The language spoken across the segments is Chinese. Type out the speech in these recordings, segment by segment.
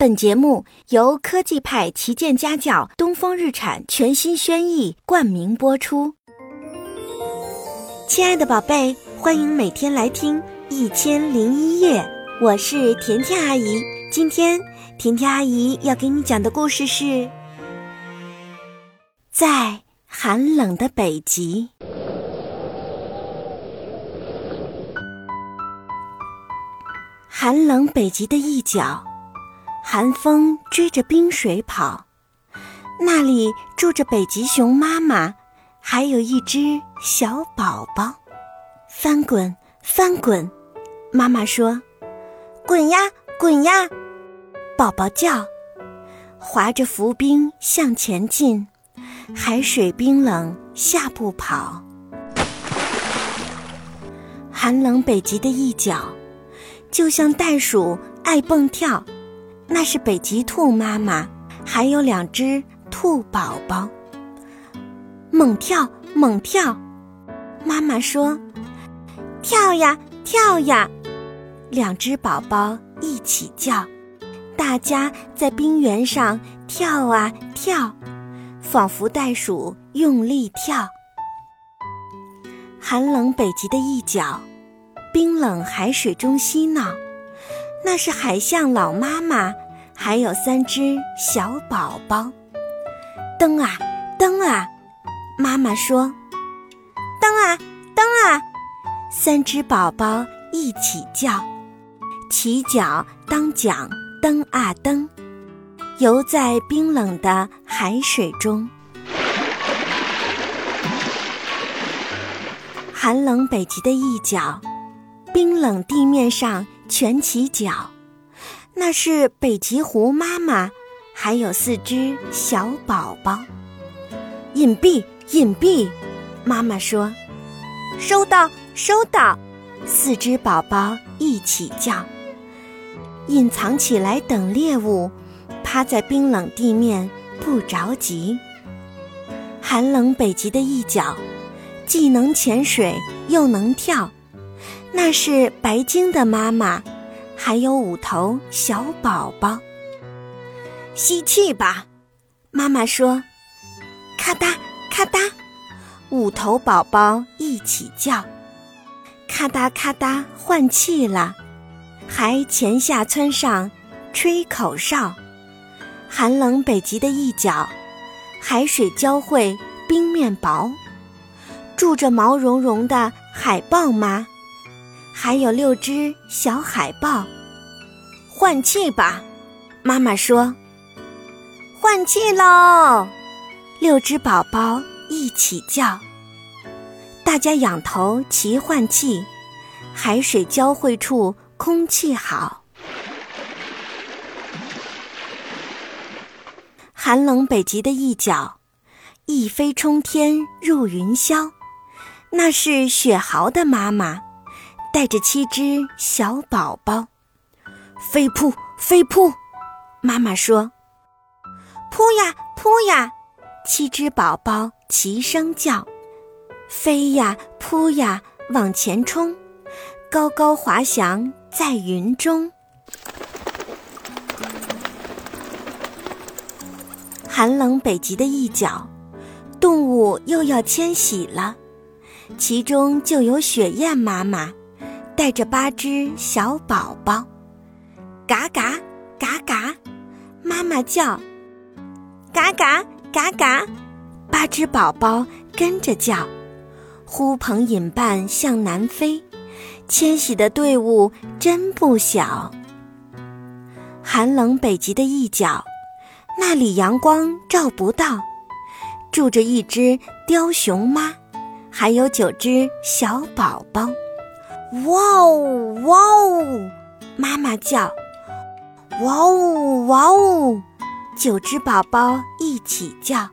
本节目由科技派旗舰家教东风日产全新轩逸冠名播出。亲爱的宝贝，欢迎每天来听《一千零一夜》，我是甜甜阿姨。今天甜甜阿姨要给你讲的故事是在寒冷的北极。寒冷北极的一角。寒风追着冰水跑，那里住着北极熊妈妈，还有一只小宝宝。翻滚，翻滚！妈妈说：“滚呀，滚呀！”宝宝叫，划着浮冰向前进。海水冰冷，下不跑。寒冷北极的一角，就像袋鼠爱蹦跳。那是北极兔妈妈，还有两只兔宝宝。猛跳，猛跳！妈妈说：“跳呀，跳呀！”两只宝宝一起叫，大家在冰原上跳啊跳，仿佛袋鼠用力跳。寒冷北极的一角，冰冷海水中嬉闹。那是海象老妈妈，还有三只小宝宝。蹬啊蹬啊，妈妈说：“蹬啊蹬啊！”三只宝宝一起叫，起脚当桨，蹬啊蹬，游在冰冷的海水中。寒冷北极的一角，冰冷地面上。蜷起脚，那是北极狐妈妈，还有四只小宝宝。隐蔽，隐蔽，妈妈说：“收到，收到。”四只宝宝一起叫，隐藏起来等猎物，趴在冰冷地面不着急。寒冷北极的一角，既能潜水又能跳。那是白鲸的妈妈，还有五头小宝宝。吸气吧，妈妈说。咔嗒咔嗒，五头宝宝一起叫。咔嗒咔嗒，换气了，还前下蹿上，吹口哨。寒冷北极的一角，海水交汇，冰面薄，住着毛茸茸的海豹妈。还有六只小海豹，换气吧，妈妈说。换气喽！六只宝宝一起叫。大家仰头齐换气，海水交汇处空气好。寒冷北极的一角，一飞冲天入云霄，那是雪豪的妈妈。带着七只小宝宝，飞扑飞扑，妈妈说：“扑呀扑呀！”七只宝宝齐声叫：“飞呀扑呀，往前冲，高高滑翔在云中。”寒冷北极的一角，动物又要迁徙了，其中就有雪雁妈妈。带着八只小宝宝，嘎嘎嘎嘎，妈妈叫，嘎嘎嘎嘎，八只宝宝跟着叫，呼朋引伴向南飞，迁徙的队伍真不小。寒冷北极的一角，那里阳光照不到，住着一只雕熊妈，还有九只小宝宝。哇哦哇哦！妈妈叫，哇哦哇哦！九只宝宝一起叫，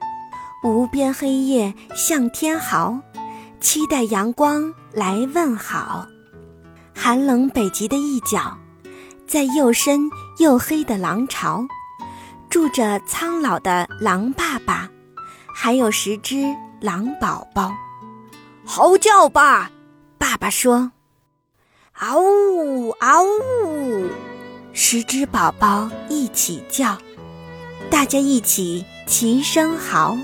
无边黑夜向天豪，期待阳光来问好。寒冷北极的一角，在又深又黑的狼巢，住着苍老的狼爸爸，还有十只狼宝宝。嚎叫吧，爸爸说。嗷呜嗷呜！十只宝宝一起叫，大家一起齐声嚎，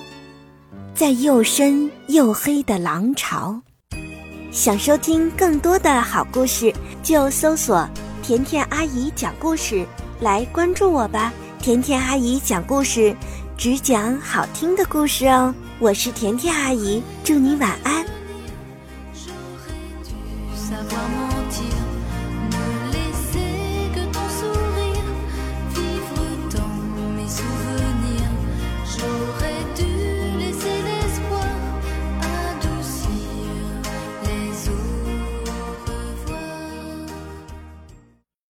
在又深又黑的狼巢。想收听更多的好故事，就搜索“甜甜阿姨讲故事”来关注我吧。甜甜阿姨讲故事，只讲好听的故事哦。我是甜甜阿姨，祝你晚安。